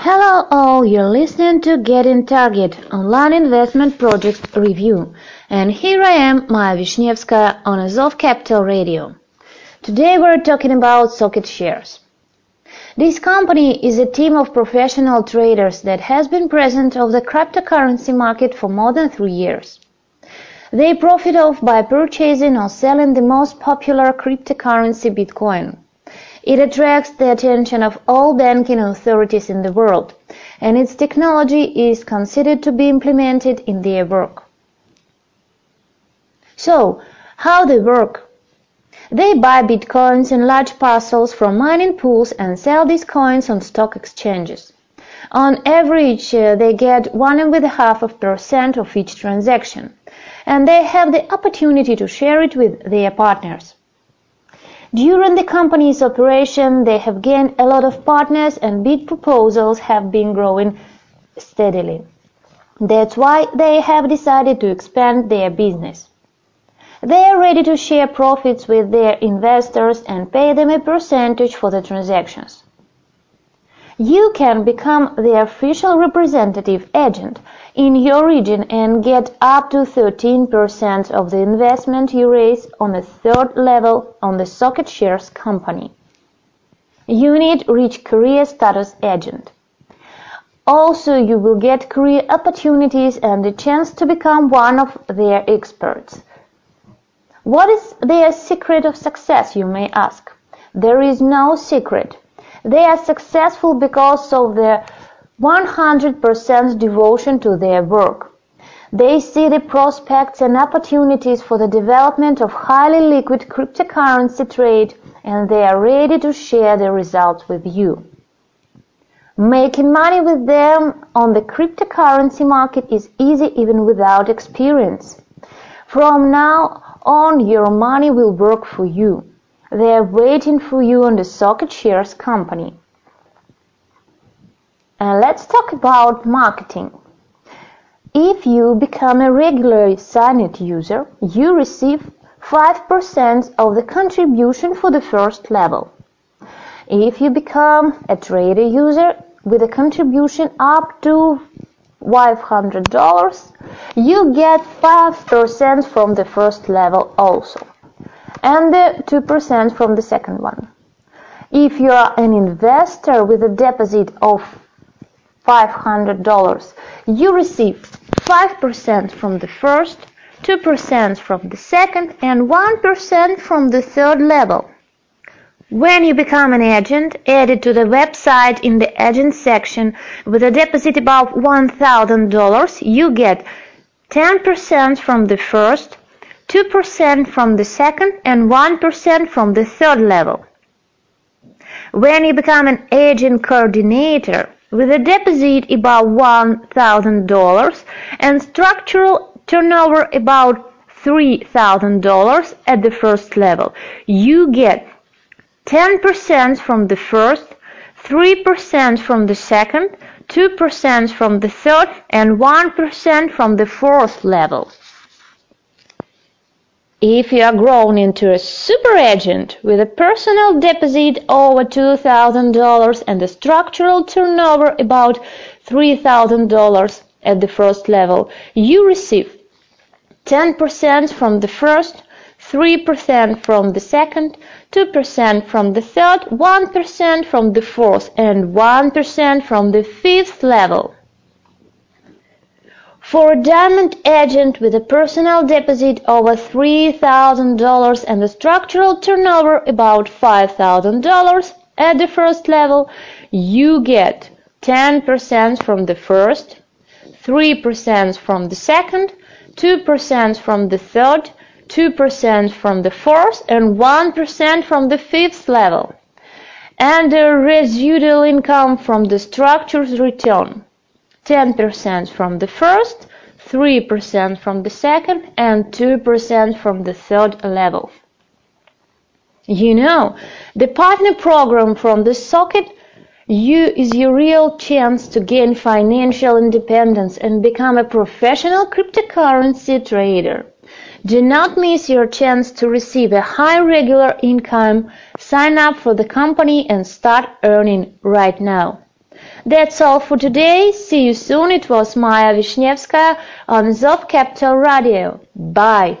Hello all, you're listening to Getting Target online investment projects review. And here I am, Maya Vishnevskaya on Azov Capital Radio. Today we're talking about Socket Shares. This company is a team of professional traders that has been present of the cryptocurrency market for more than three years. They profit off by purchasing or selling the most popular cryptocurrency Bitcoin. It attracts the attention of all banking authorities in the world, and its technology is considered to be implemented in their work. So, how they work? They buy bitcoins in large parcels from mining pools and sell these coins on stock exchanges. On average, uh, they get one and a half of percent of each transaction, and they have the opportunity to share it with their partners. During the company's operation, they have gained a lot of partners and bid proposals have been growing steadily. That's why they have decided to expand their business. They are ready to share profits with their investors and pay them a percentage for the transactions. You can become the official representative agent in your region and get up to 13% of the investment you raise on the third level on the Socket Shares company. You need reach career status agent. Also, you will get career opportunities and the chance to become one of their experts. What is their secret of success, you may ask? There is no secret. They are successful because of their 100% devotion to their work. They see the prospects and opportunities for the development of highly liquid cryptocurrency trade and they are ready to share the results with you. Making money with them on the cryptocurrency market is easy even without experience. From now on, your money will work for you. They are waiting for you on the Socket Shares company. And let's talk about marketing. If you become a regular SIGNET user, you receive 5% of the contribution for the first level. If you become a trader user with a contribution up to $500, you get 5% from the first level also, and the 2% from the second one. If you are an investor with a deposit of $500. You receive 5% from the first, 2% from the second, and 1% from the third level. When you become an agent, added to the website in the agent section with a deposit above $1,000, you get 10% from the first, 2% from the second, and 1% from the third level. When you become an agent coordinator, with a deposit about $1,000 and structural turnover about $3,000 at the first level. You get 10% from the first, 3% from the second, 2% from the third, and 1% from the fourth level. If you are grown into a super agent with a personal deposit over $2,000 and a structural turnover about $3,000 at the first level, you receive 10% from the first, 3% from the second, 2% from the third, 1% from the fourth, and 1% from the fifth level. For a diamond agent with a personal deposit over $3,000 and a structural turnover about $5,000 at the first level, you get 10% from the first, 3% from the second, 2% from the third, 2% from the fourth, and 1% from the fifth level, and the residual income from the structure's return. 10% from the first, 3% from the second, and 2% from the third level. You know, the partner program from the socket you is your real chance to gain financial independence and become a professional cryptocurrency trader. Do not miss your chance to receive a high regular income. Sign up for the company and start earning right now. That's all for today. See you soon. It was Maya Vishnevskaya on Azov Capital Radio. Bye.